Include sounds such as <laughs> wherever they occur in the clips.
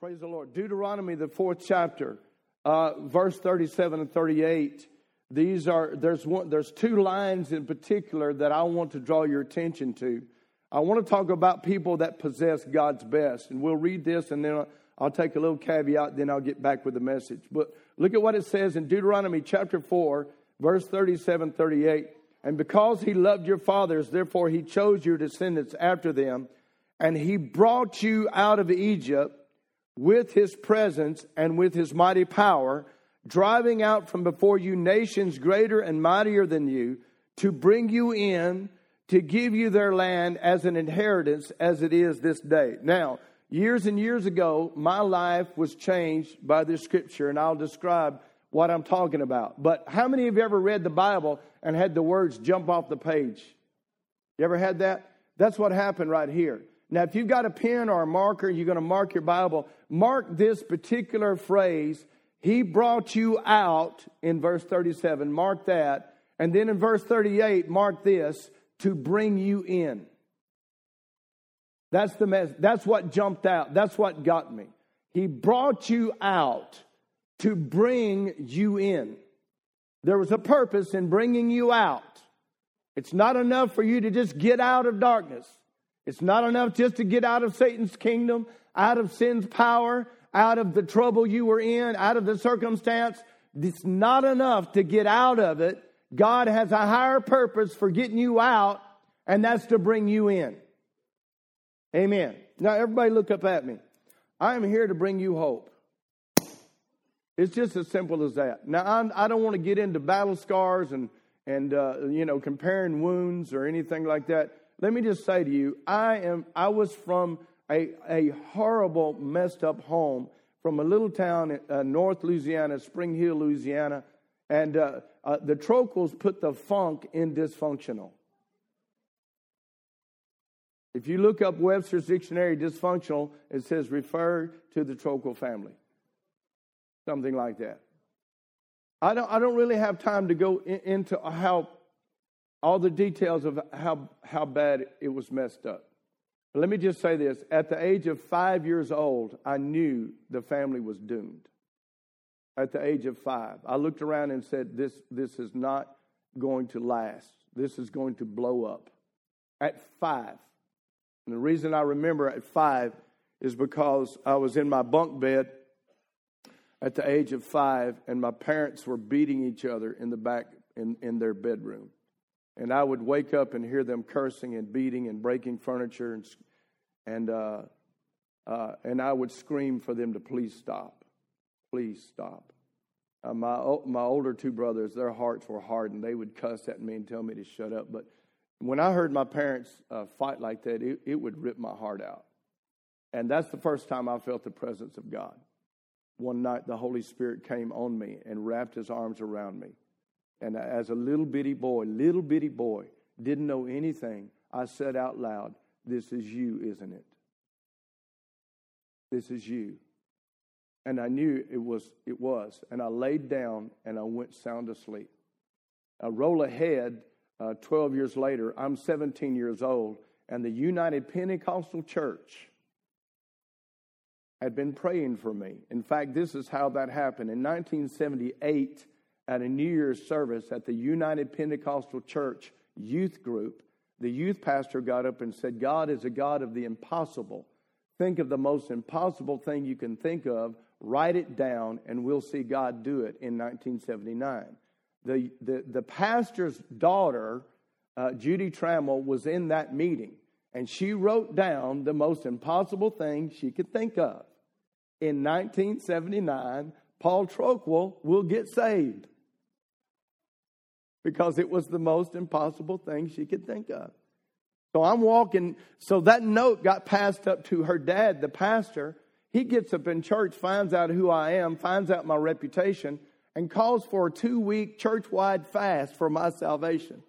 Praise the Lord. Deuteronomy, the fourth chapter, uh, verse 37 and 38. These are, there's, one, there's two lines in particular that I want to draw your attention to. I want to talk about people that possess God's best. And we'll read this and then I'll take a little caveat, then I'll get back with the message. But look at what it says in Deuteronomy chapter 4, verse 37 38. And because he loved your fathers, therefore he chose your descendants after them, and he brought you out of Egypt with his presence and with his mighty power, driving out from before you nations greater and mightier than you, to bring you in, to give you their land as an inheritance as it is this day. Now, years and years ago, my life was changed by this scripture, and I'll describe what I'm talking about. But how many of you ever read the Bible and had the words jump off the page? You ever had that? That's what happened right here. Now, if you've got a pen or a marker, you're going to mark your Bible, mark this particular phrase, He brought you out in verse 37. Mark that. And then in verse 38, mark this, to bring you in. That's the mess. That's what jumped out. That's what got me. He brought you out to bring you in. There was a purpose in bringing you out. It's not enough for you to just get out of darkness. It's not enough just to get out of Satan's kingdom, out of sin's power, out of the trouble you were in, out of the circumstance. It's not enough to get out of it. God has a higher purpose for getting you out, and that's to bring you in. Amen. Now, everybody look up at me. I am here to bring you hope. It's just as simple as that. Now, I'm, I do not want to get into battle scars and, and uh, you know, comparing wounds or anything like that. Let me just say to you, I am I was from a, a horrible, messed up home from a little town in uh, North Louisiana, Spring Hill, Louisiana, and uh, uh, the Trocals put the funk in dysfunctional. If you look up Webster's dictionary, dysfunctional, it says refer to the Trocal family. Something like that. I don't, I don't really have time to go in, into how all the details of how, how bad it was messed up. But let me just say this at the age of five years old, I knew the family was doomed. At the age of five, I looked around and said, This, this is not going to last. This is going to blow up. At five. And the reason I remember at five is because I was in my bunk bed at the age of five, and my parents were beating each other in the back in, in their bedroom. And I would wake up and hear them cursing and beating and breaking furniture, and, and, uh, uh, and I would scream for them to please stop. Please stop. Uh, my, my older two brothers, their hearts were hardened. They would cuss at me and tell me to shut up. But when I heard my parents uh, fight like that, it, it would rip my heart out. And that's the first time I felt the presence of God. One night, the Holy Spirit came on me and wrapped his arms around me. And as a little bitty boy, little bitty boy, didn't know anything, I said out loud, This is you, isn't it? This is you. And I knew it was, it was. And I laid down and I went sound asleep. I roll ahead uh, 12 years later. I'm 17 years old, and the United Pentecostal Church had been praying for me. In fact, this is how that happened. In 1978, at a New Year's service at the United Pentecostal Church youth group, the youth pastor got up and said, God is a God of the impossible. Think of the most impossible thing you can think of, write it down, and we'll see God do it in 1979. The, the, the pastor's daughter, uh, Judy Trammell, was in that meeting, and she wrote down the most impossible thing she could think of. In 1979, Paul Troquel will get saved because it was the most impossible thing she could think of. So I'm walking, so that note got passed up to her dad, the pastor. He gets up in church, finds out who I am, finds out my reputation, and calls for a two week church wide fast for my salvation.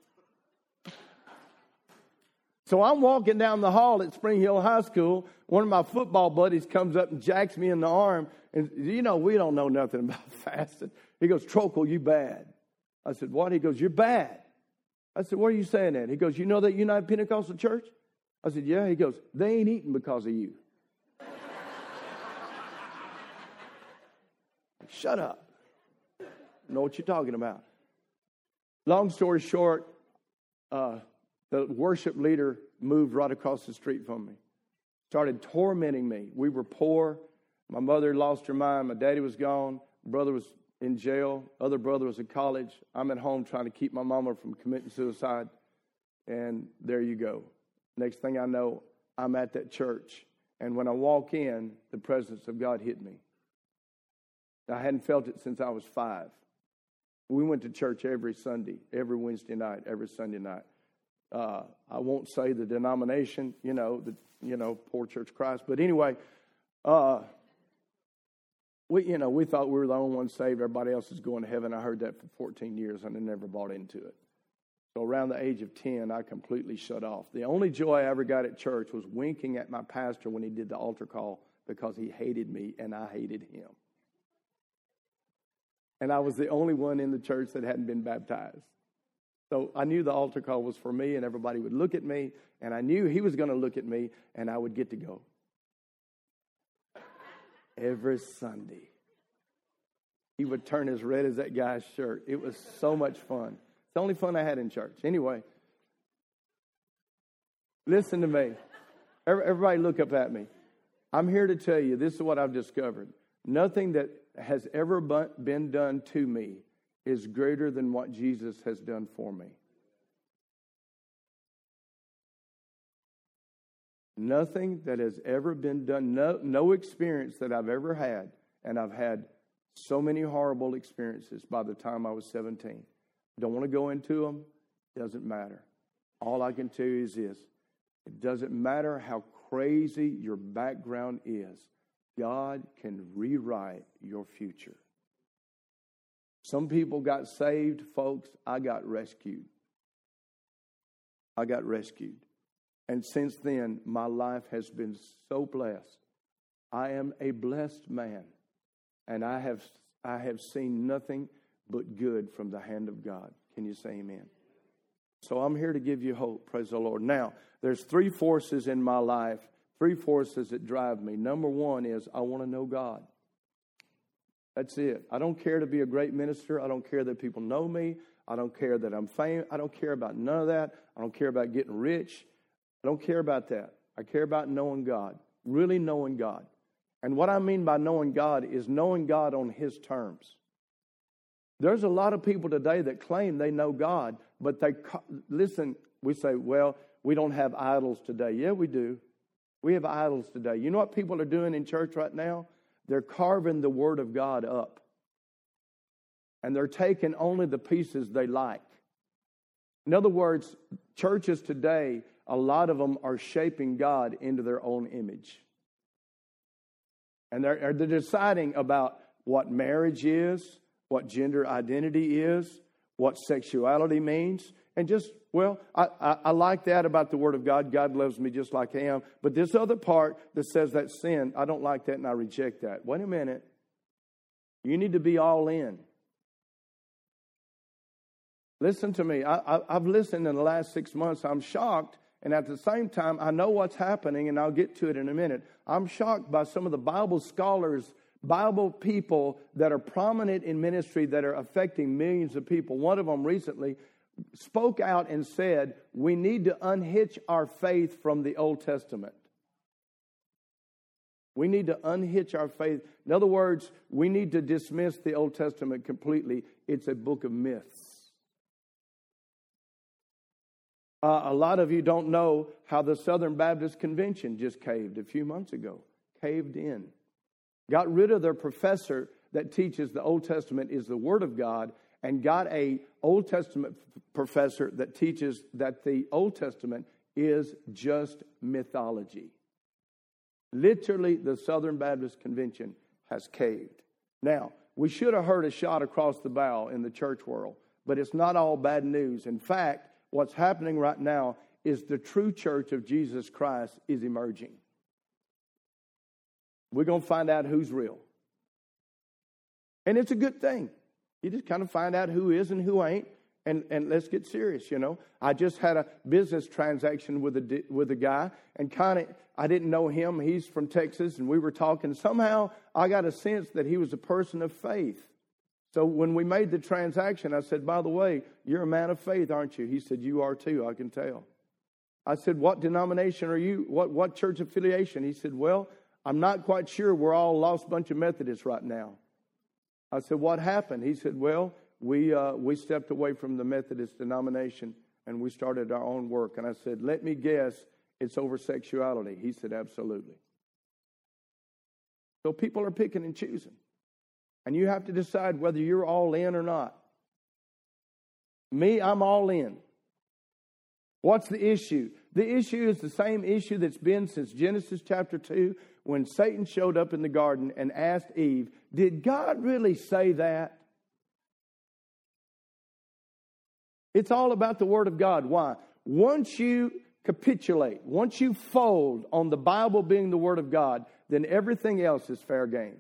So I'm walking down the hall at Spring Hill High School. One of my football buddies comes up and jacks me in the arm. And, you know, we don't know nothing about <laughs> fasting. He goes, Trokel, you bad. I said, What? He goes, You're bad. I said, What are you saying that? He goes, You know that United Pentecostal Church? I said, Yeah. He goes, They ain't eating because of you. <laughs> Shut up. know what you're talking about. Long story short, uh, the worship leader moved right across the street from me, started tormenting me. We were poor. My mother lost her mind. My daddy was gone. Brother was in jail. Other brother was in college. I'm at home trying to keep my mama from committing suicide. And there you go. Next thing I know, I'm at that church. And when I walk in, the presence of God hit me. I hadn't felt it since I was five. We went to church every Sunday, every Wednesday night, every Sunday night. Uh, I won't say the denomination, you know, the you know poor Church Christ, but anyway, uh, we you know we thought we were the only ones saved. Everybody else is going to heaven. I heard that for 14 years and I never bought into it. So around the age of 10, I completely shut off. The only joy I ever got at church was winking at my pastor when he did the altar call because he hated me and I hated him. And I was the only one in the church that hadn't been baptized. So I knew the altar call was for me, and everybody would look at me, and I knew he was going to look at me, and I would get to go. Every Sunday. He would turn as red as that guy's shirt. It was so much fun. It's the only fun I had in church. Anyway, listen to me. Everybody look up at me. I'm here to tell you this is what I've discovered. Nothing that has ever been done to me is greater than what Jesus has done for me. Nothing that has ever been done, no, no experience that I've ever had, and I've had so many horrible experiences by the time I was 17. Don't want to go into them. Doesn't matter. All I can tell you is this it doesn't matter how crazy your background is, God can rewrite your future. Some people got saved, folks. I got rescued. I got rescued. And since then, my life has been so blessed. I am a blessed man. And I have, I have seen nothing but good from the hand of God. Can you say amen? So I'm here to give you hope. Praise the Lord. Now, there's three forces in my life, three forces that drive me. Number one is I want to know God. That's it. I don't care to be a great minister. I don't care that people know me. I don't care that I'm famous. I don't care about none of that. I don't care about getting rich. I don't care about that. I care about knowing God, really knowing God. And what I mean by knowing God is knowing God on His terms. There's a lot of people today that claim they know God, but they listen. We say, well, we don't have idols today. Yeah, we do. We have idols today. You know what people are doing in church right now? They're carving the Word of God up. And they're taking only the pieces they like. In other words, churches today, a lot of them are shaping God into their own image. And they're, they're deciding about what marriage is, what gender identity is, what sexuality means, and just, well, I, I, I, like that about the Word of God. God loves me just like I am. But this other part that says that sin, I don't like that and I reject that. Wait a minute. You need to be all in. Listen to me. I, have listened in the last six months. I'm shocked. And at the same time, I know what's happening, and I'll get to it in a minute. I'm shocked by some of the Bible scholars Bible people that are prominent in ministry that are affecting millions of people. One of them recently spoke out and said, We need to unhitch our faith from the Old Testament. We need to unhitch our faith. In other words, we need to dismiss the Old Testament completely. It's a book of myths. Uh, a lot of you don't know how the Southern Baptist Convention just caved a few months ago, caved in got rid of their professor that teaches the Old Testament is the Word of God, and got a Old Testament professor that teaches that the Old Testament is just mythology. Literally, the Southern Baptist Convention has caved. Now, we should have heard a shot across the bow in the church world, but it's not all bad news. In fact, what's happening right now is the true church of Jesus Christ is emerging. We're going to find out who's real. And it's a good thing. You just kind of find out who is and who ain't. and, and let's get serious, you know. I just had a business transaction with a, with a guy, and kind of, I didn't know him. He's from Texas, and we were talking. Somehow, I got a sense that he was a person of faith. So when we made the transaction, I said, By the way, you're a man of faith, aren't you? He said, You are too, I can tell. I said, What denomination are you? What, what church affiliation? He said, Well, I'm not quite sure. We're all lost bunch of Methodists right now. I said, What happened? He said, Well, we, uh, we stepped away from the Methodist denomination and we started our own work. And I said, Let me guess, it's over sexuality. He said, Absolutely. So people are picking and choosing. And you have to decide whether you're all in or not. Me, I'm all in. What's the issue? The issue is the same issue that's been since Genesis chapter 2 when Satan showed up in the garden and asked Eve, Did God really say that? It's all about the Word of God. Why? Once you capitulate, once you fold on the Bible being the Word of God, then everything else is fair game.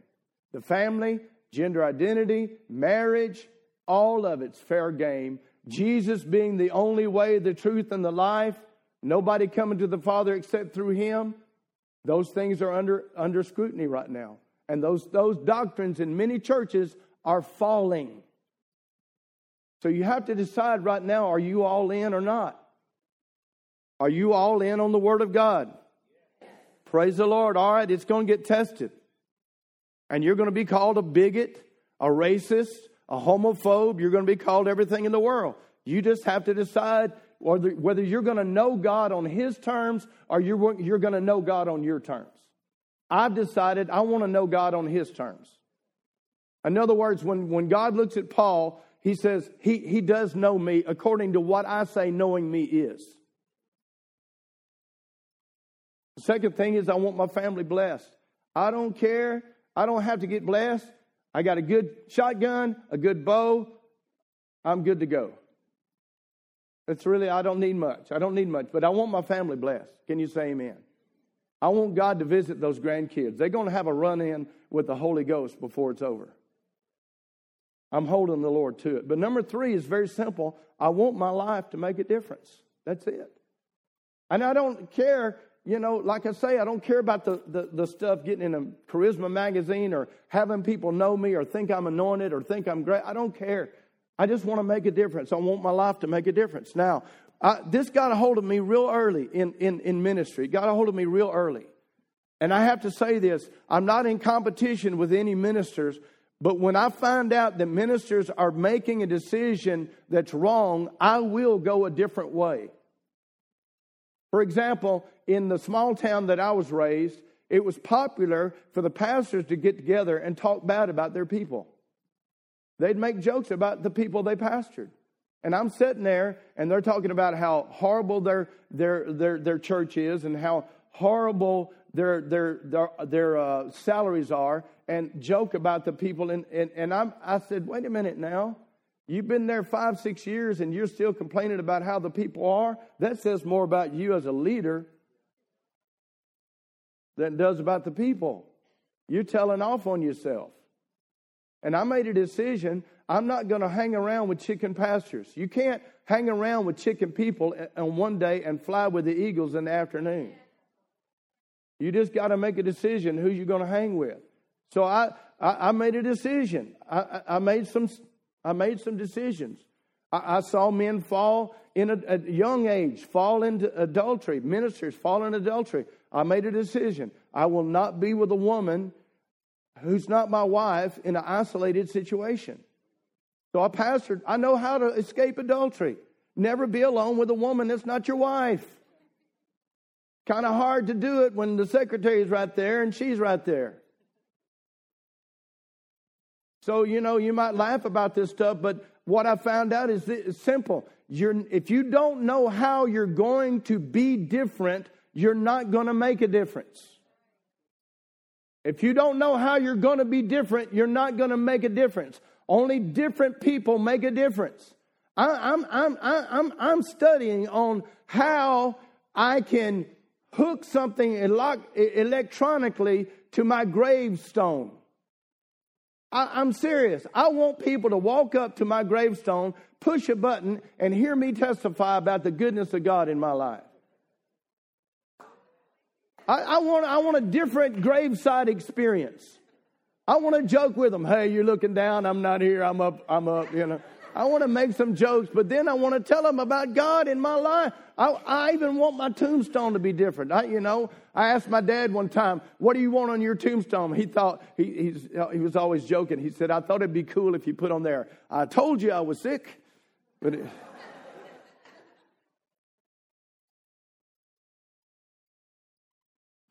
The family, gender identity, marriage, all of it's fair game. Jesus being the only way, the truth, and the life, nobody coming to the Father except through Him. Those things are under, under scrutiny right now. And those, those doctrines in many churches are falling. So you have to decide right now are you all in or not? Are you all in on the Word of God? Praise the Lord. All right, it's going to get tested. And you're going to be called a bigot, a racist, a homophobe. You're going to be called everything in the world. You just have to decide whether you're going to know God on His terms or you're, you're going to know God on your terms. I've decided I want to know God on His terms. In other words, when, when God looks at Paul, he says, he, he does know me according to what I say knowing me is. The second thing is, I want my family blessed. I don't care. I don't have to get blessed. I got a good shotgun, a good bow. I'm good to go. It's really, I don't need much. I don't need much, but I want my family blessed. Can you say amen? I want God to visit those grandkids. They're going to have a run in with the Holy Ghost before it's over. I'm holding the Lord to it. But number three is very simple. I want my life to make a difference. That's it. And I don't care, you know, like I say, I don't care about the, the, the stuff getting in a charisma magazine or having people know me or think I'm anointed or think I'm great. I don't care. I just want to make a difference. I want my life to make a difference. Now, I, this got a hold of me real early in, in, in ministry. It got a hold of me real early. And I have to say this I'm not in competition with any ministers but when I find out that ministers are making a decision that's wrong, I will go a different way. For example, in the small town that I was raised, it was popular for the pastors to get together and talk bad about their people. They'd make jokes about the people they pastored. And I'm sitting there and they're talking about how horrible their, their, their, their church is and how horrible their, their, their, their uh, salaries are and joke about the people. And, and, and I'm, I said, wait a minute now. You've been there five, six years and you're still complaining about how the people are? That says more about you as a leader than it does about the people. You're telling off on yourself. And I made a decision I'm not going to hang around with chicken pastures. You can't hang around with chicken people on one day and fly with the eagles in the afternoon. You just got to make a decision who you're going to hang with. So I, I, I made a decision. I, I, made some, I made some decisions. I, I saw men fall in a, a, young age, fall into adultery, ministers fall in adultery. I made a decision. I will not be with a woman who's not my wife in an isolated situation. So I pastored. I know how to escape adultery. Never be alone with a woman that's not your wife. Kind of hard to do it when the secretary's right there and she's right there. So, you know, you might laugh about this stuff, but what I found out is it's simple. You're, if you don't know how you're going to be different, you're not going to make a difference. If you don't know how you're going to be different, you're not going to make a difference. Only different people make a difference. I, I'm, I'm, I'm, I'm studying on how I can hook something electronically to my gravestone. I, am serious. I want people to walk up to my gravestone, push a button, and hear me testify about the goodness of God in my life. I, I, want, I want a different graveside experience. I want to joke with them. Hey, you're looking down. I'm not here. I'm up. I'm up. You know. I want to make some jokes, but then I want to tell them about God in my life. I, I even want my tombstone to be different. I, you know, I asked my dad one time, "What do you want on your tombstone?" He thought he he was always joking. He said, "I thought it'd be cool if you put on there, I told you I was sick." But it,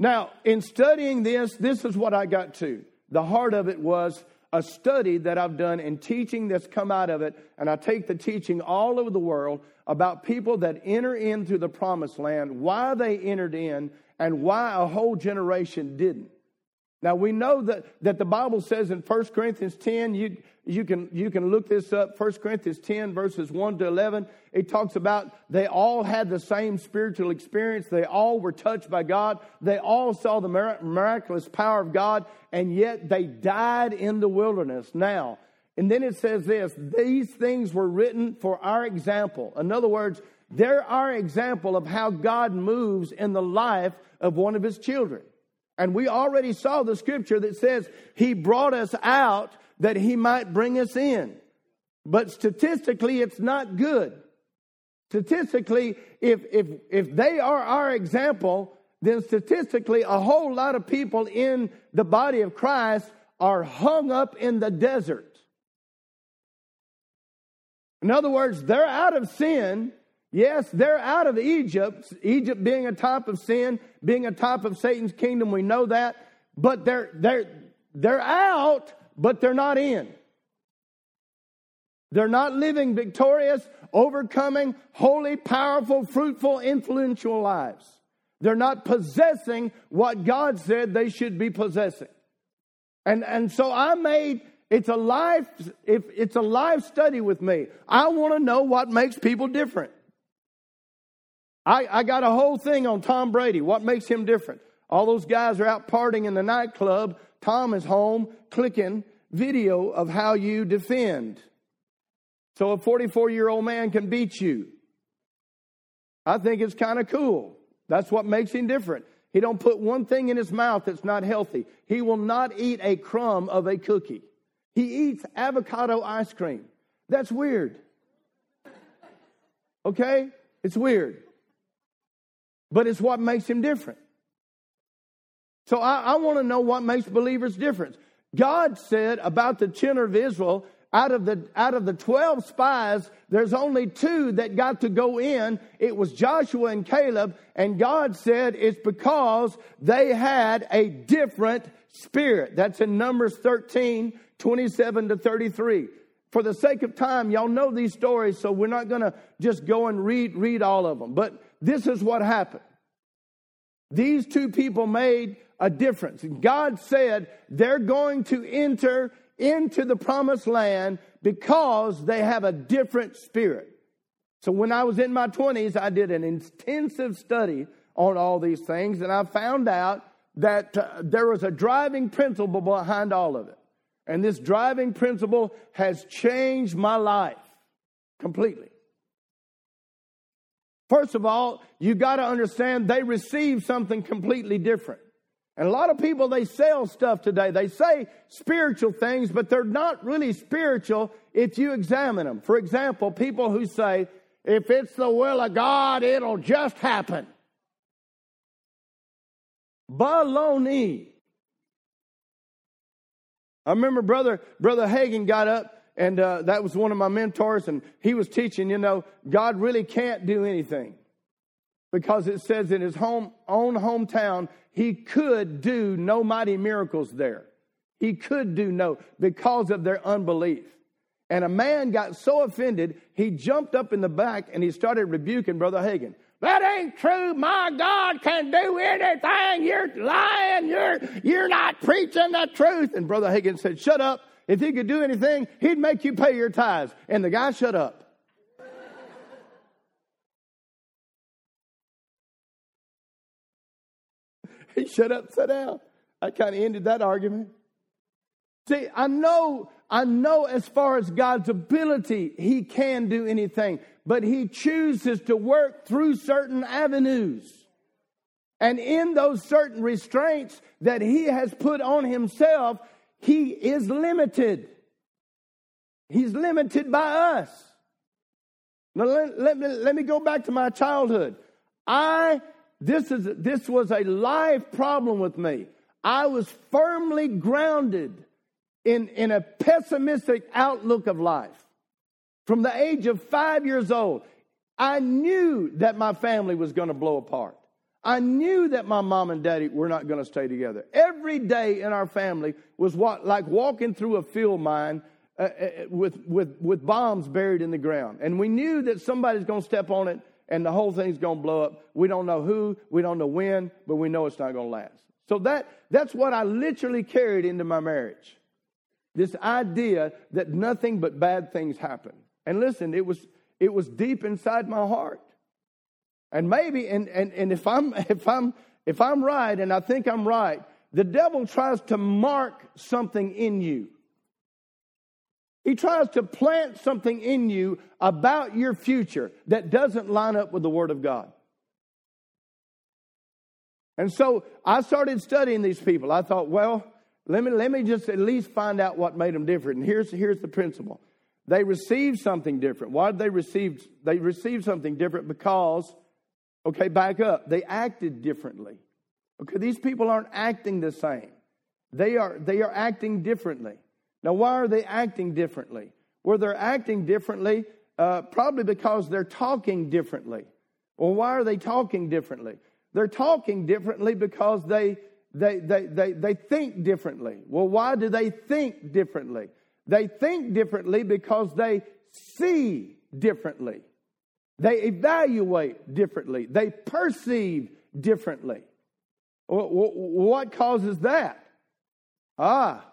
now, in studying this, this is what I got to. The heart of it was a study that I've done and teaching that's come out of it, and I take the teaching all over the world about people that enter into the promised land, why they entered in, and why a whole generation didn't. Now we know that, that the Bible says in 1 Corinthians 10, you, you, can, you can look this up, 1 Corinthians 10, verses 1 to 11. It talks about they all had the same spiritual experience. They all were touched by God. They all saw the miraculous power of God, and yet they died in the wilderness. Now, and then it says this these things were written for our example. In other words, they're our example of how God moves in the life of one of his children. And we already saw the scripture that says he brought us out that he might bring us in. But statistically, it's not good. Statistically, if, if, if they are our example, then statistically, a whole lot of people in the body of Christ are hung up in the desert. In other words, they're out of sin, Yes, they're out of Egypt, Egypt being a type of sin, being a type of Satan's kingdom, we know that. But they're, they're, they're out, but they're not in. They're not living victorious, overcoming, holy, powerful, fruitful, influential lives. They're not possessing what God said they should be possessing. And, and so I made it's a life if it's a life study with me. I want to know what makes people different. I, I got a whole thing on Tom Brady. What makes him different? All those guys are out partying in the nightclub. Tom is home clicking video of how you defend. So a 44 year old man can beat you. I think it's kind of cool. That's what makes him different. He don't put one thing in his mouth that's not healthy. He will not eat a crumb of a cookie. He eats avocado ice cream. That's weird. Okay? It's weird but it's what makes him different. So I, I want to know what makes believers different. God said about the children of Israel, out of the out of the 12 spies there's only two that got to go in. It was joshua and caleb. And god said it's because they had a different spirit. That's in numbers 13 27 to 33 for the sake of time y'all know these stories so we're not going to just go and read read all of them. But this is what happened. These two people made a difference. God said they're going to enter into the promised land because they have a different spirit. So when I was in my 20s, I did an intensive study on all these things, and I found out that uh, there was a driving principle behind all of it. And this driving principle has changed my life completely. First of all, you got to understand they receive something completely different. And a lot of people, they sell stuff today. They say spiritual things, but they're not really spiritual if you examine them. For example, people who say, if it's the will of God, it'll just happen. Baloney. I remember brother, brother Hagin got up and uh, that was one of my mentors, and he was teaching, you know, God really can't do anything because it says in his home, own hometown, he could do no mighty miracles there. He could do no because of their unbelief. And a man got so offended, he jumped up in the back and he started rebuking Brother Hagin. That ain't true. My God can do anything. You're lying. You're, you're not preaching the truth. And Brother Hagin said, Shut up. If he could do anything, he'd make you pay your tithes. And the guy shut up. <laughs> he shut up, sat down. I kind of ended that argument. See, I know, I know as far as God's ability, He can do anything, but He chooses to work through certain avenues. And in those certain restraints that He has put on Himself, He is limited. He's limited by us. Now, let, let, me, let me go back to my childhood. I, this, is, this was a life problem with me. I was firmly grounded in, in a pessimistic outlook of life. From the age of five years old, I knew that my family was going to blow apart. I knew that my mom and daddy were not going to stay together. Every day in our family was what, like walking through a field mine uh, uh, with, with, with bombs buried in the ground. And we knew that somebody's going to step on it and the whole thing's going to blow up. We don't know who, we don't know when, but we know it's not going to last. So that, that's what I literally carried into my marriage. This idea that nothing but bad things happen. And listen, it was, it was deep inside my heart. And maybe, and, and, and if I'm <laughs> if I'm if I'm right, and I think I'm right, the devil tries to mark something in you. He tries to plant something in you about your future that doesn't line up with the Word of God. And so I started studying these people. I thought, well, let me, let me just at least find out what made them different. And here's, here's the principle they received something different. Why did they receive? They received something different because, okay, back up. They acted differently. Okay, these people aren't acting the same. They are, they are acting differently. Now, why are they acting differently? Well, they're acting differently uh, probably because they're talking differently. Well, why are they talking differently? They're talking differently because they they, they, they, they think differently. Well, why do they think differently? They think differently because they see differently. They evaluate differently. They perceive differently. What causes that? Ah,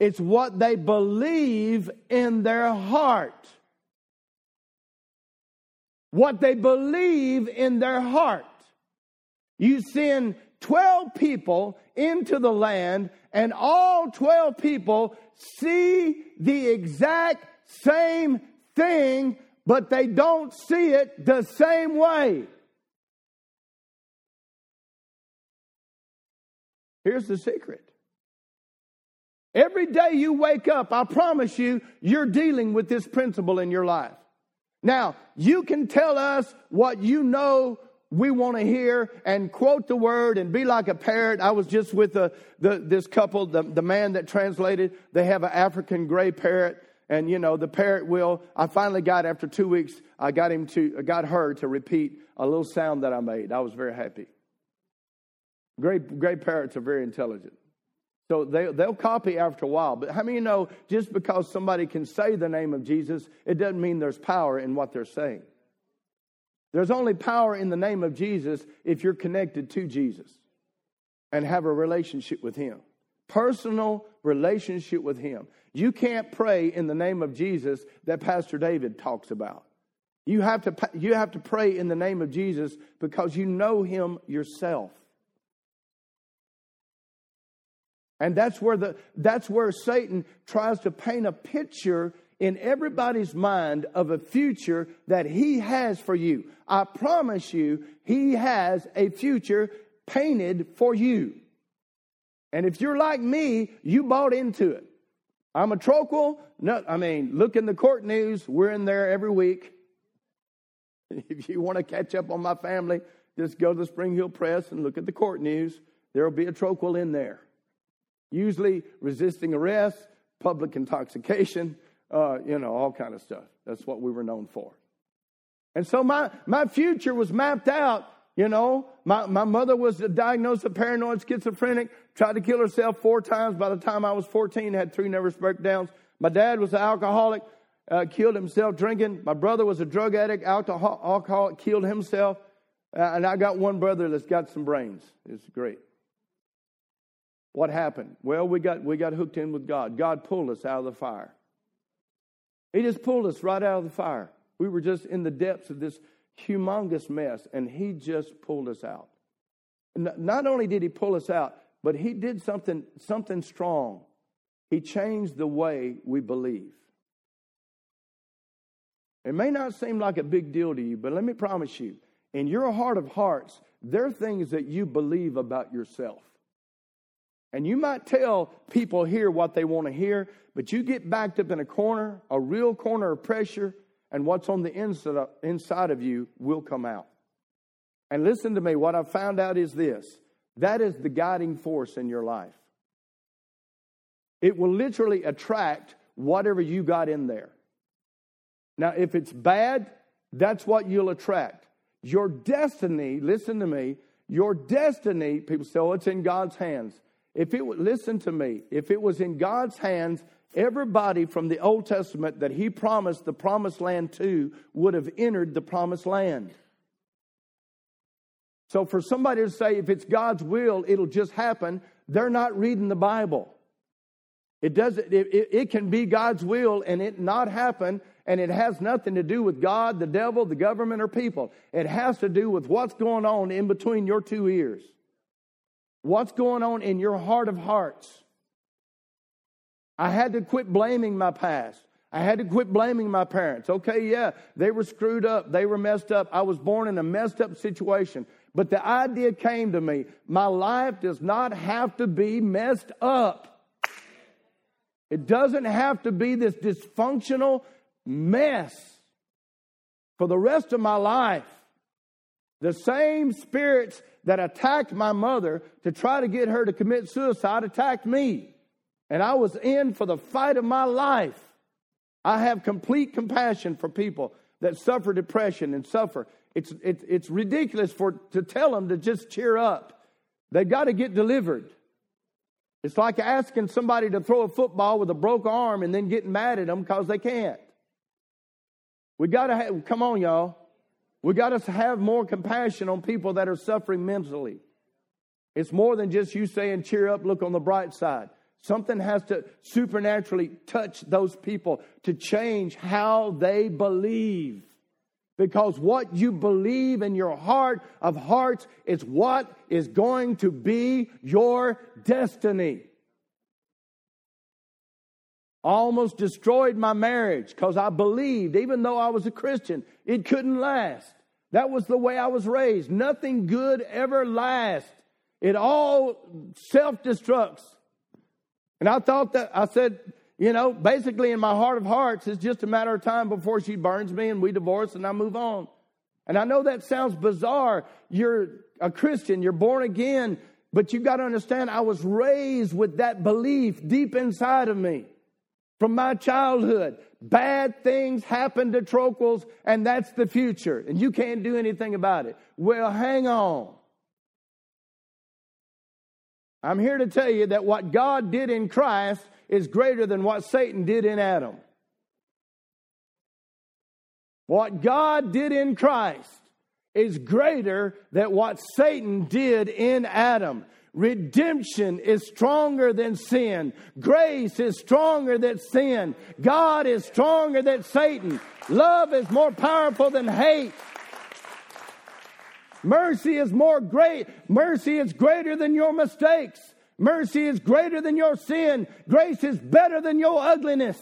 it's what they believe in their heart. What they believe in their heart. You send 12 people into the land, and all 12 people see the exact same thing, but they don't see it the same way. Here's the secret. Every day you wake up, I promise you, you're dealing with this principle in your life. Now, you can tell us what you know we want to hear and quote the word and be like a parrot. I was just with the, the, this couple, the, the man that translated, they have an African gray parrot. And you know, the parrot will, I finally got, after two weeks, I got him to, got her to repeat a little sound that I made. I was very happy. Great, great parrots are very intelligent. So they, they'll copy after a while. But how many you know just because somebody can say the name of Jesus, it doesn't mean there's power in what they're saying? There's only power in the name of Jesus if you're connected to Jesus and have a relationship with Him. Personal relationship with Him. You can't pray in the name of Jesus that Pastor David talks about. You have to, you have to pray in the name of Jesus because you know Him yourself. And that's where, the, that's where Satan tries to paint a picture in everybody's mind of a future that He has for you. I promise you, He has a future painted for you. And if you're like me, you bought into it. I'm a troquel. No, I mean, look in the court news. We're in there every week. <laughs> If you want to catch up on my family, just go to the Spring Hill Press and look at the court news. There will be a troquel in there. Usually resisting arrest, public intoxication, uh, you know, all kind of stuff. That's what we were known for. And so my, my future was mapped out. You know, my, my mother was diagnosed with paranoid schizophrenic, tried to kill herself four times by the time I was 14, had three nervous breakdowns. My dad was an alcoholic, uh, killed himself drinking. My brother was a drug addict, alcohol, alcoholic, killed himself. Uh, and I got one brother that's got some brains. It's great. What happened? Well, we got, we got hooked in with God. God pulled us out of the fire. He just pulled us right out of the fire. We were just in the depths of this humongous mess, and He just pulled us out. Not only did He pull us out, but He did something, something strong. He changed the way we believe. It may not seem like a big deal to you, but let me promise you, in your heart of hearts, there are things that you believe about yourself. And you might tell people here what they want to hear, but you get backed up in a corner, a real corner of pressure, and what's on the inside of you will come out. And listen to me, what I've found out is this that is the guiding force in your life. It will literally attract whatever you got in there. Now, if it's bad, that's what you'll attract. Your destiny, listen to me, your destiny, people say, oh, it's in God's hands. If it listen to me, if it was in God's hands, everybody from the Old Testament that He promised the promised land to would have entered the promised land. So for somebody to say, if it's God's will, it'll just happen, they're not reading the Bible. It doesn't, it, it, can be God's will and it not happen, and it has nothing to do with God, the devil, the government, or people. It has to do with what's going on in between your two ears. What's going on in your heart of hearts. I had to quit blaming my past. I had to quit blaming my parents. Okay, yeah, they were screwed up. They were messed up. I was born in a messed up situation. But the idea came to me my life does not have to be messed up. It doesn't have to be this dysfunctional mess for the rest of my life. The same spirits that attacked my mother to try to get her to commit suicide attacked me. And I was in for the fight of my life. I have complete compassion for people that suffer depression and suffer. It's, it's, it's ridiculous for, to tell them to just cheer up. They've got to get delivered. It's like asking somebody to throw a football with a broke arm and then getting mad at them because they can't. We got to have, come on, y'all. We got to have more compassion on people that are suffering mentally. It's more than just you saying, cheer up, look on the bright side. Something has to supernaturally touch those people to change how they believe. Because what you believe in your heart of hearts is what is going to be your destiny. Almost destroyed my marriage because I believed, even though I was a Christian, it couldn't last. That was the way I was raised. Nothing good ever lasts. It all self destructs. And I thought that, I said, you know, basically in my heart of hearts, it's just a matter of time before she burns me and we divorce and I move on. And I know that sounds bizarre. You're a Christian, you're born again, but you've got to understand I was raised with that belief deep inside of me from my childhood. Bad things happen to Troquels, and that's the future, and you can't do anything about it. Well, hang on. I'm here to tell you that what God did in Christ is greater than what Satan did in Adam. What God did in Christ is greater than what Satan did in Adam. Redemption is stronger than sin. Grace is stronger than sin. God is stronger than Satan. Love is more powerful than hate. Mercy is more great. Mercy is greater than your mistakes. Mercy is greater than your sin. Grace is better than your ugliness.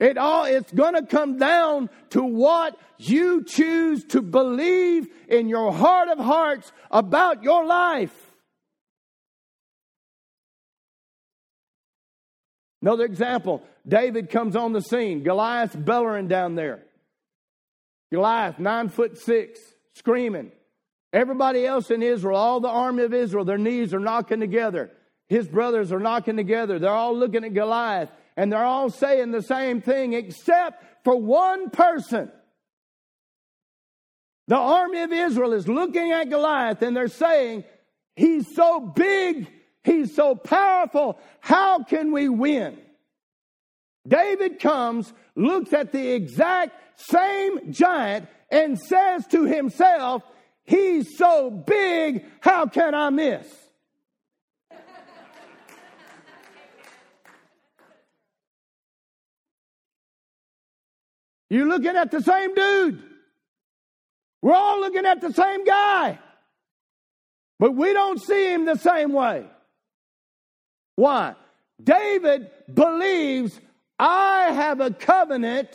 It all it's going to come down to what you choose to believe in your heart of hearts about your life. Another example, David comes on the scene. Goliath's bellowing down there. Goliath, nine foot six, screaming. Everybody else in Israel, all the army of Israel, their knees are knocking together. His brothers are knocking together. They're all looking at Goliath and they're all saying the same thing except for one person. The army of Israel is looking at Goliath and they're saying, He's so big, he's so powerful, how can we win? David comes, looks at the exact same giant, and says to himself, He's so big, how can I miss? You're looking at the same dude. We're all looking at the same guy. But we don't see him the same way. Why? David believes I have a covenant.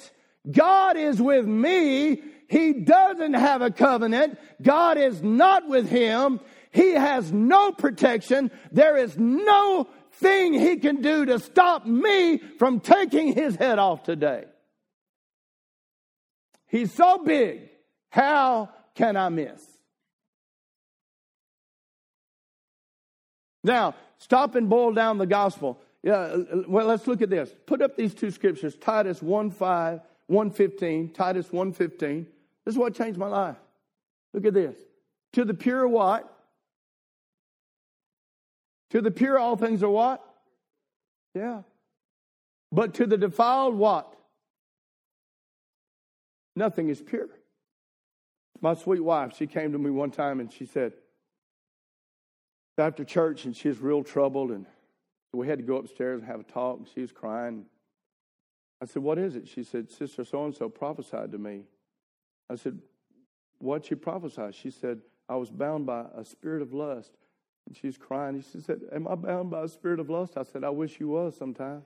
God is with me. He doesn't have a covenant. God is not with him. He has no protection. There is no thing he can do to stop me from taking his head off today. He's so big. How can I miss? Now, stop and boil down the gospel. Yeah, uh, well, let's look at this. Put up these two scriptures, Titus 1 5, 115, Titus 115. This is what changed my life. Look at this. To the pure what? To the pure, all things are what? Yeah. But to the defiled, what? Nothing is pure. My sweet wife, she came to me one time and she said, after church, and she was real troubled, and we had to go upstairs and have a talk, she was crying. I said, What is it? She said, Sister so and so prophesied to me. I said, What she prophesied? She said, I was bound by a spirit of lust. And she's crying. She said, Am I bound by a spirit of lust? I said, I wish you was sometimes.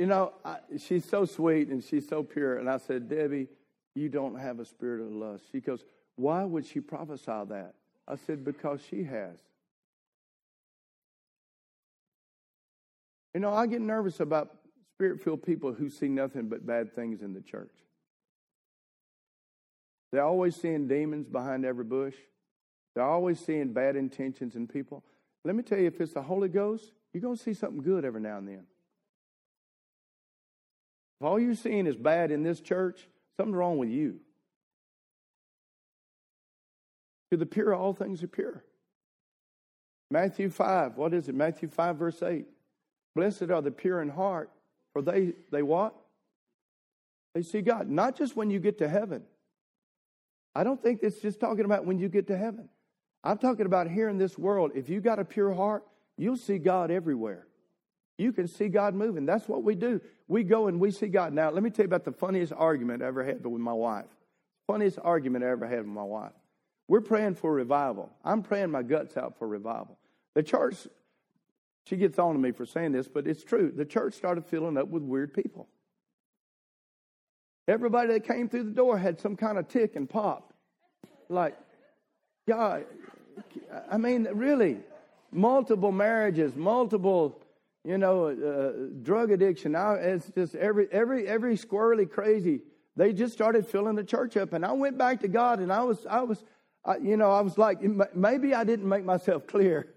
You know, I, she's so sweet and she's so pure. And I said, Debbie, you don't have a spirit of lust. She goes, Why would she prophesy that? I said, Because she has. You know, I get nervous about spirit filled people who see nothing but bad things in the church. They're always seeing demons behind every bush, they're always seeing bad intentions in people. Let me tell you, if it's the Holy Ghost, you're going to see something good every now and then. If all you're seeing is bad in this church, something's wrong with you. To the pure, all things are pure. Matthew 5, what is it? Matthew 5, verse 8. Blessed are the pure in heart, for they, they what? They see God. Not just when you get to heaven. I don't think it's just talking about when you get to heaven. I'm talking about here in this world. If you got a pure heart, you'll see God everywhere. You can see God moving. That's what we do. We go and we see God. Now, let me tell you about the funniest argument I ever had with my wife. Funniest argument I ever had with my wife. We're praying for revival. I'm praying my guts out for revival. The church she gets on to me for saying this, but it's true. The church started filling up with weird people. Everybody that came through the door had some kind of tick and pop. Like, God, I mean, really, multiple marriages, multiple, you know, uh, drug addiction. Now it's just every every every squirrely crazy. They just started filling the church up, and I went back to God, and I was I was, I, you know, I was like, maybe I didn't make myself <laughs> clear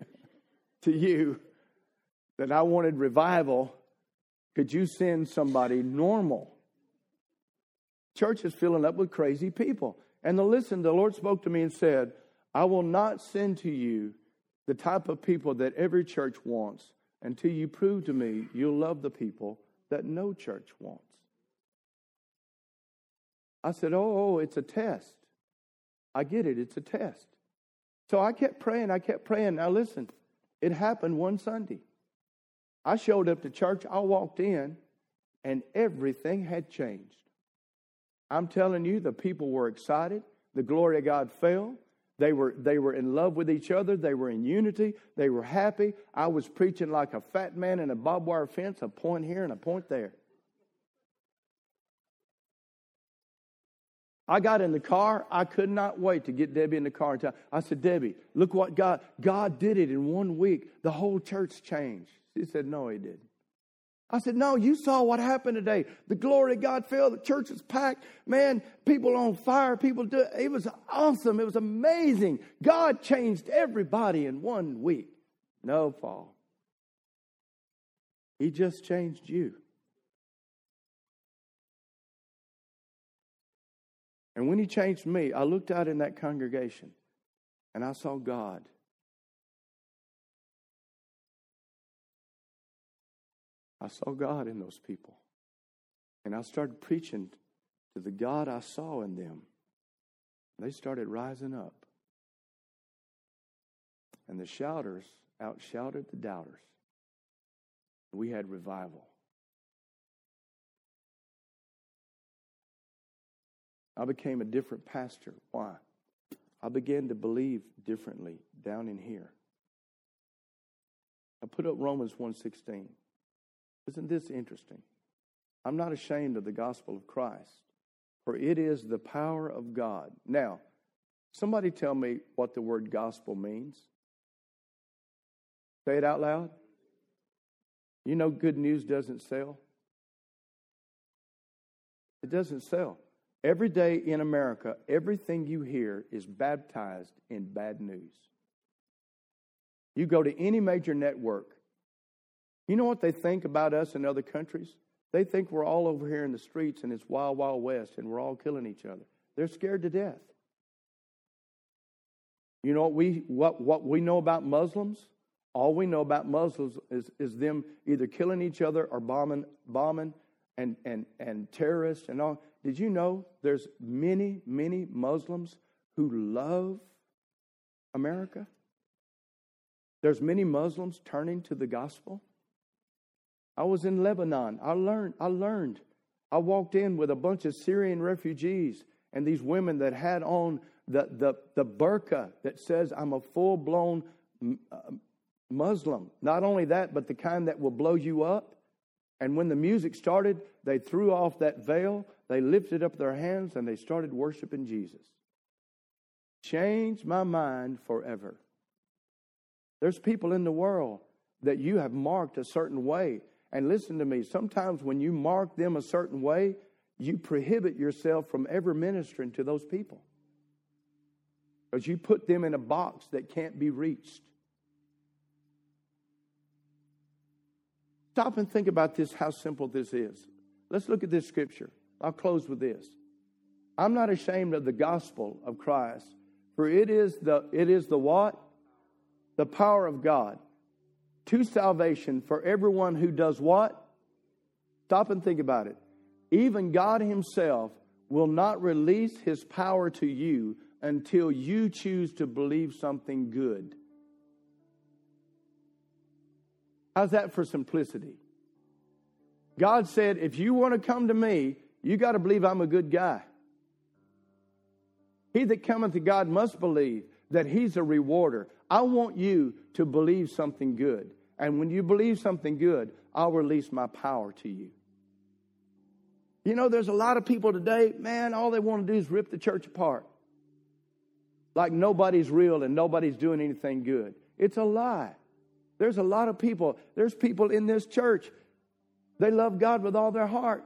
to you that I wanted revival, could you send somebody normal? Church is filling up with crazy people. And the, listen, the Lord spoke to me and said, I will not send to you the type of people that every church wants until you prove to me you'll love the people that no church wants. I said, Oh, oh it's a test. I get it, it's a test. So I kept praying, I kept praying. Now listen, it happened one Sunday. I showed up to church, I walked in, and everything had changed. I'm telling you, the people were excited. The glory of God fell. They were, they were in love with each other. They were in unity. They were happy. I was preaching like a fat man in a barbed wire fence, a point here and a point there. I got in the car. I could not wait to get Debbie in the car. I said, Debbie, look what God God did it in one week. The whole church changed. She said, No, he didn't. I said, No, you saw what happened today. The glory of God fell. The church was packed. Man, people on fire. People do it. was awesome. It was amazing. God changed everybody in one week. No, Paul. He just changed you. And when he changed me, I looked out in that congregation and I saw God. I saw God in those people. And I started preaching to the God I saw in them. They started rising up. And the shouters outshouted the doubters. We had revival. I became a different pastor. Why? I began to believe differently down in here. I put up Romans 116. Isn't this interesting? I'm not ashamed of the gospel of Christ, for it is the power of God. Now, somebody tell me what the word gospel means. Say it out loud. You know, good news doesn't sell. It doesn't sell. Every day in America, everything you hear is baptized in bad news. You go to any major network, you know what they think about us in other countries? They think we're all over here in the streets and it's wild, wild west and we're all killing each other. They're scared to death. You know what we, what, what we know about Muslims? All we know about Muslims is, is them either killing each other or bombing, bombing and, and, and terrorists and all. Did you know there's many, many Muslims who love America? There's many Muslims turning to the gospel. I was in Lebanon. I learned, I learned. I walked in with a bunch of Syrian refugees and these women that had on the, the, the burqa that says, I'm a full blown uh, Muslim. Not only that, but the kind that will blow you up. And when the music started, they threw off that veil, they lifted up their hands, and they started worshiping Jesus. Changed my mind forever. There's people in the world that you have marked a certain way. And listen to me, sometimes when you mark them a certain way, you prohibit yourself from ever ministering to those people. Because you put them in a box that can't be reached. Stop and think about this, how simple this is. Let's look at this scripture. I'll close with this. I'm not ashamed of the gospel of Christ, for it is the it is the what? The power of God to salvation for everyone who does what? Stop and think about it. Even God Himself will not release His power to you until you choose to believe something good. How's that for simplicity? God said, if you want to come to me, you got to believe I'm a good guy. He that cometh to God must believe that He's a rewarder. I want you to believe something good. And when you believe something good, I'll release my power to you. You know, there's a lot of people today, man, all they want to do is rip the church apart. Like nobody's real and nobody's doing anything good. It's a lie. There's a lot of people, there's people in this church, they love God with all their heart.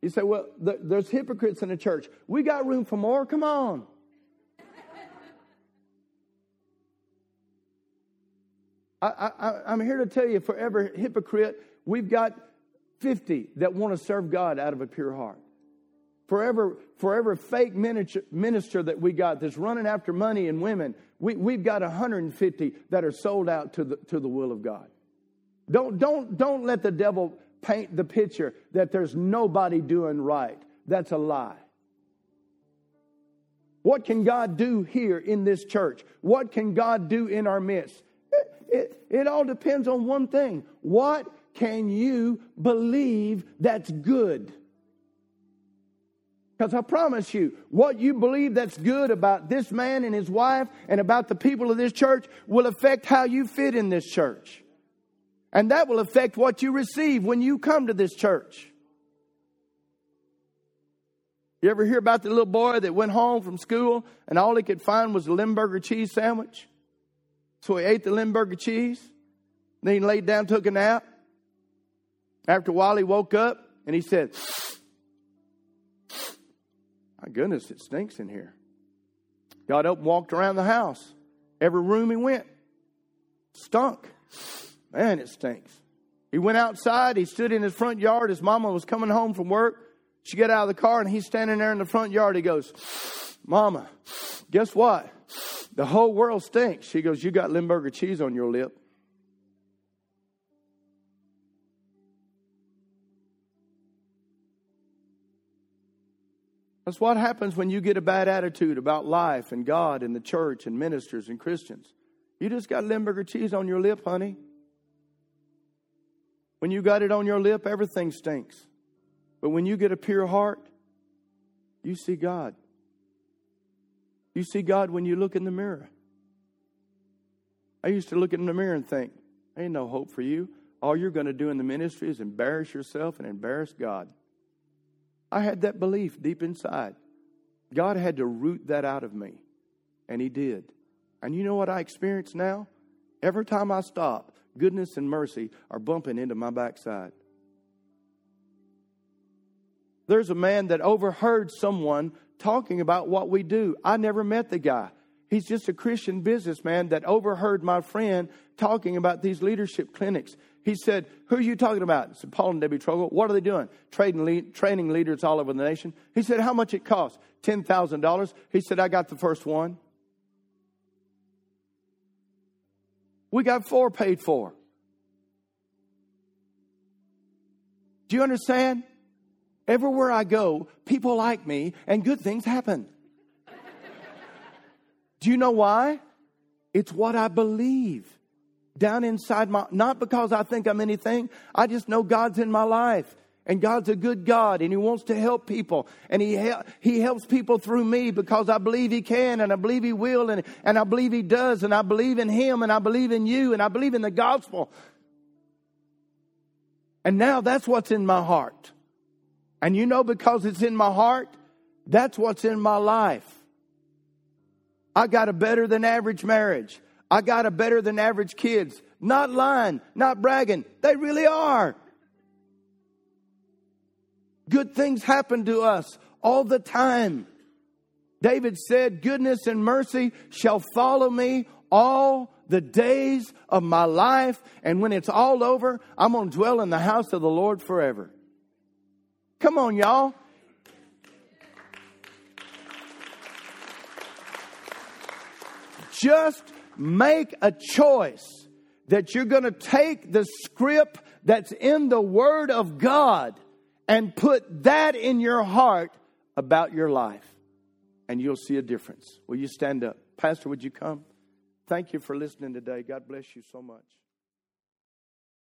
You say, well, there's hypocrites in the church. We got room for more. Come on. I, I, I'm here to tell you, for every hypocrite, we've got 50 that want to serve God out of a pure heart. Forever, forever fake minister that we got that's running after money and women, we, we've got 150 that are sold out to the, to the will of God. Don't, don't, don't let the devil paint the picture that there's nobody doing right. That's a lie. What can God do here in this church? What can God do in our midst? It, it, all depends on one thing. What can you believe that's good? Because I promise you, what you believe that's good about this man and his wife and about the people of this church will affect how you fit in this church. And that will affect what you receive when you come to this church. You ever hear about the little boy that went home from school and all he could find was a Limburger cheese sandwich? So he ate the Limburger cheese. Then he laid down, took a nap. After a while, he woke up and he said, my goodness, it stinks in here. Got up and walked around the house. Every room he went stunk. Man, it stinks. He went outside. He stood in his front yard. His mama was coming home from work. She got out of the car and he's standing there in the front yard. He goes, Mama, guess what? The whole world stinks. She goes, You got Limburger cheese on your lip. That's what happens when you get a bad attitude about life and God and the church and ministers and Christians. You just got Limburger cheese on your lip, honey. When you got it on your lip, everything stinks. But when you get a pure heart, You see God. You see God when you look in the mirror. I used to look in the mirror and think, ain't no hope for you. All you're going to do in the ministry is embarrass yourself and embarrass God. I had that belief deep inside. God had to root that out of me, and He did. And you know what I experience now? Every time I stop, goodness and mercy are bumping into my backside. There's a man that overheard someone talking about what we do. I never met the guy. He's just a Christian businessman that overheard my friend talking about these leadership clinics. He said, Who are you talking about? I said, Paul and Debbie Trogle. What are they doing? Trading lead, training leaders all over the nation. He said, How much it costs? $10,000. He said, I got the first one. We got four paid for. Do you understand? Everywhere I go, people like me and good things happen. Do you know why? It's what I believe down inside my, not because I think I'm anything. I just know God's in my life. And God's a good God and He wants to help people. And He, he helps people through me because I believe He can and I believe He will and, and I believe He does and I believe in Him and I believe in you and I believe in the gospel. And now that's what's in my heart. And you know, because it's in my heart, that's what's in my life. I got a better than average marriage. I got a better than average kids. Not lying, not bragging. They really are. Good things happen to us all the time. David said, Goodness and mercy shall follow me all the days of my life. And when it's all over, I'm going to dwell in the house of the Lord forever. Come on, y'all. Just make a choice that you're going to take the script that's in the Word of God and put that in your heart about your life, and you'll see a difference. Will you stand up? Pastor, would you come? Thank you for listening today. God bless you so much.